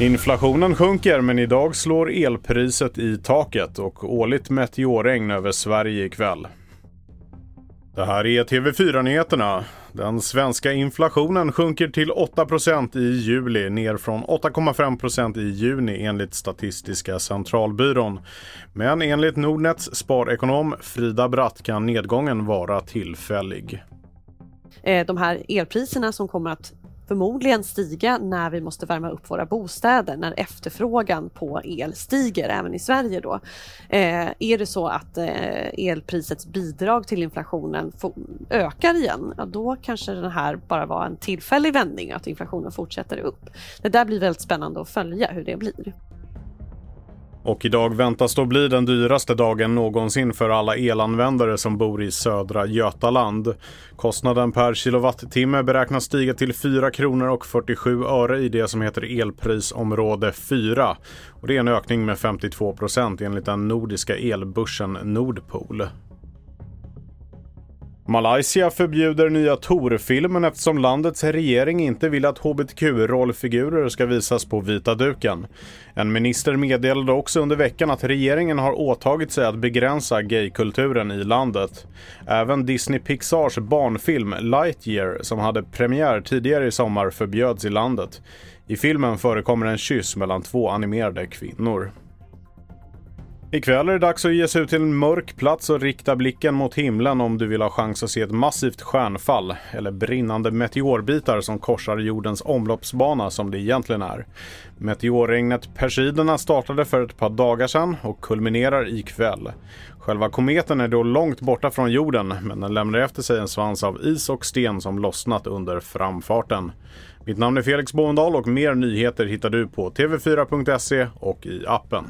Inflationen sjunker men idag slår elpriset i taket och årligt meteorregn över Sverige ikväll. Det här är TV4-nyheterna. Den svenska inflationen sjunker till 8% i juli, ner från 8,5% i juni enligt Statistiska centralbyrån. Men enligt Nordnets sparekonom Frida Bratt kan nedgången vara tillfällig. Eh, de här elpriserna som kommer att förmodligen stiga när vi måste värma upp våra bostäder, när efterfrågan på el stiger även i Sverige då. Eh, är det så att eh, elprisets bidrag till inflationen ökar igen, ja, då kanske den här bara var en tillfällig vändning, att inflationen fortsätter upp. Det där blir väldigt spännande att följa hur det blir. Och idag väntas då bli den dyraste dagen någonsin för alla elanvändare som bor i södra Götaland. Kostnaden per kilowattimme beräknas stiga till 4 kronor och 47 öre i det som heter elprisområde 4. Och det är en ökning med 52 procent enligt den nordiska elbörsen Nordpool. Malaysia förbjuder nya Tor-filmen eftersom landets regering inte vill att hbtq-rollfigurer ska visas på vita duken. En minister meddelade också under veckan att regeringen har åtagit sig att begränsa gaykulturen i landet. Även Disney Pixars barnfilm Lightyear, som hade premiär tidigare i sommar, förbjöds i landet. I filmen förekommer en kyss mellan två animerade kvinnor. Ikväll är det dags att ge sig ut till en mörk plats och rikta blicken mot himlen om du vill ha chans att se ett massivt stjärnfall eller brinnande meteorbitar som korsar jordens omloppsbana som det egentligen är. Meteorregnet Persiderna startade för ett par dagar sedan och kulminerar ikväll. Själva kometen är då långt borta från jorden men den lämnar efter sig en svans av is och sten som lossnat under framfarten. Mitt namn är Felix Bovendal och mer nyheter hittar du på tv4.se och i appen.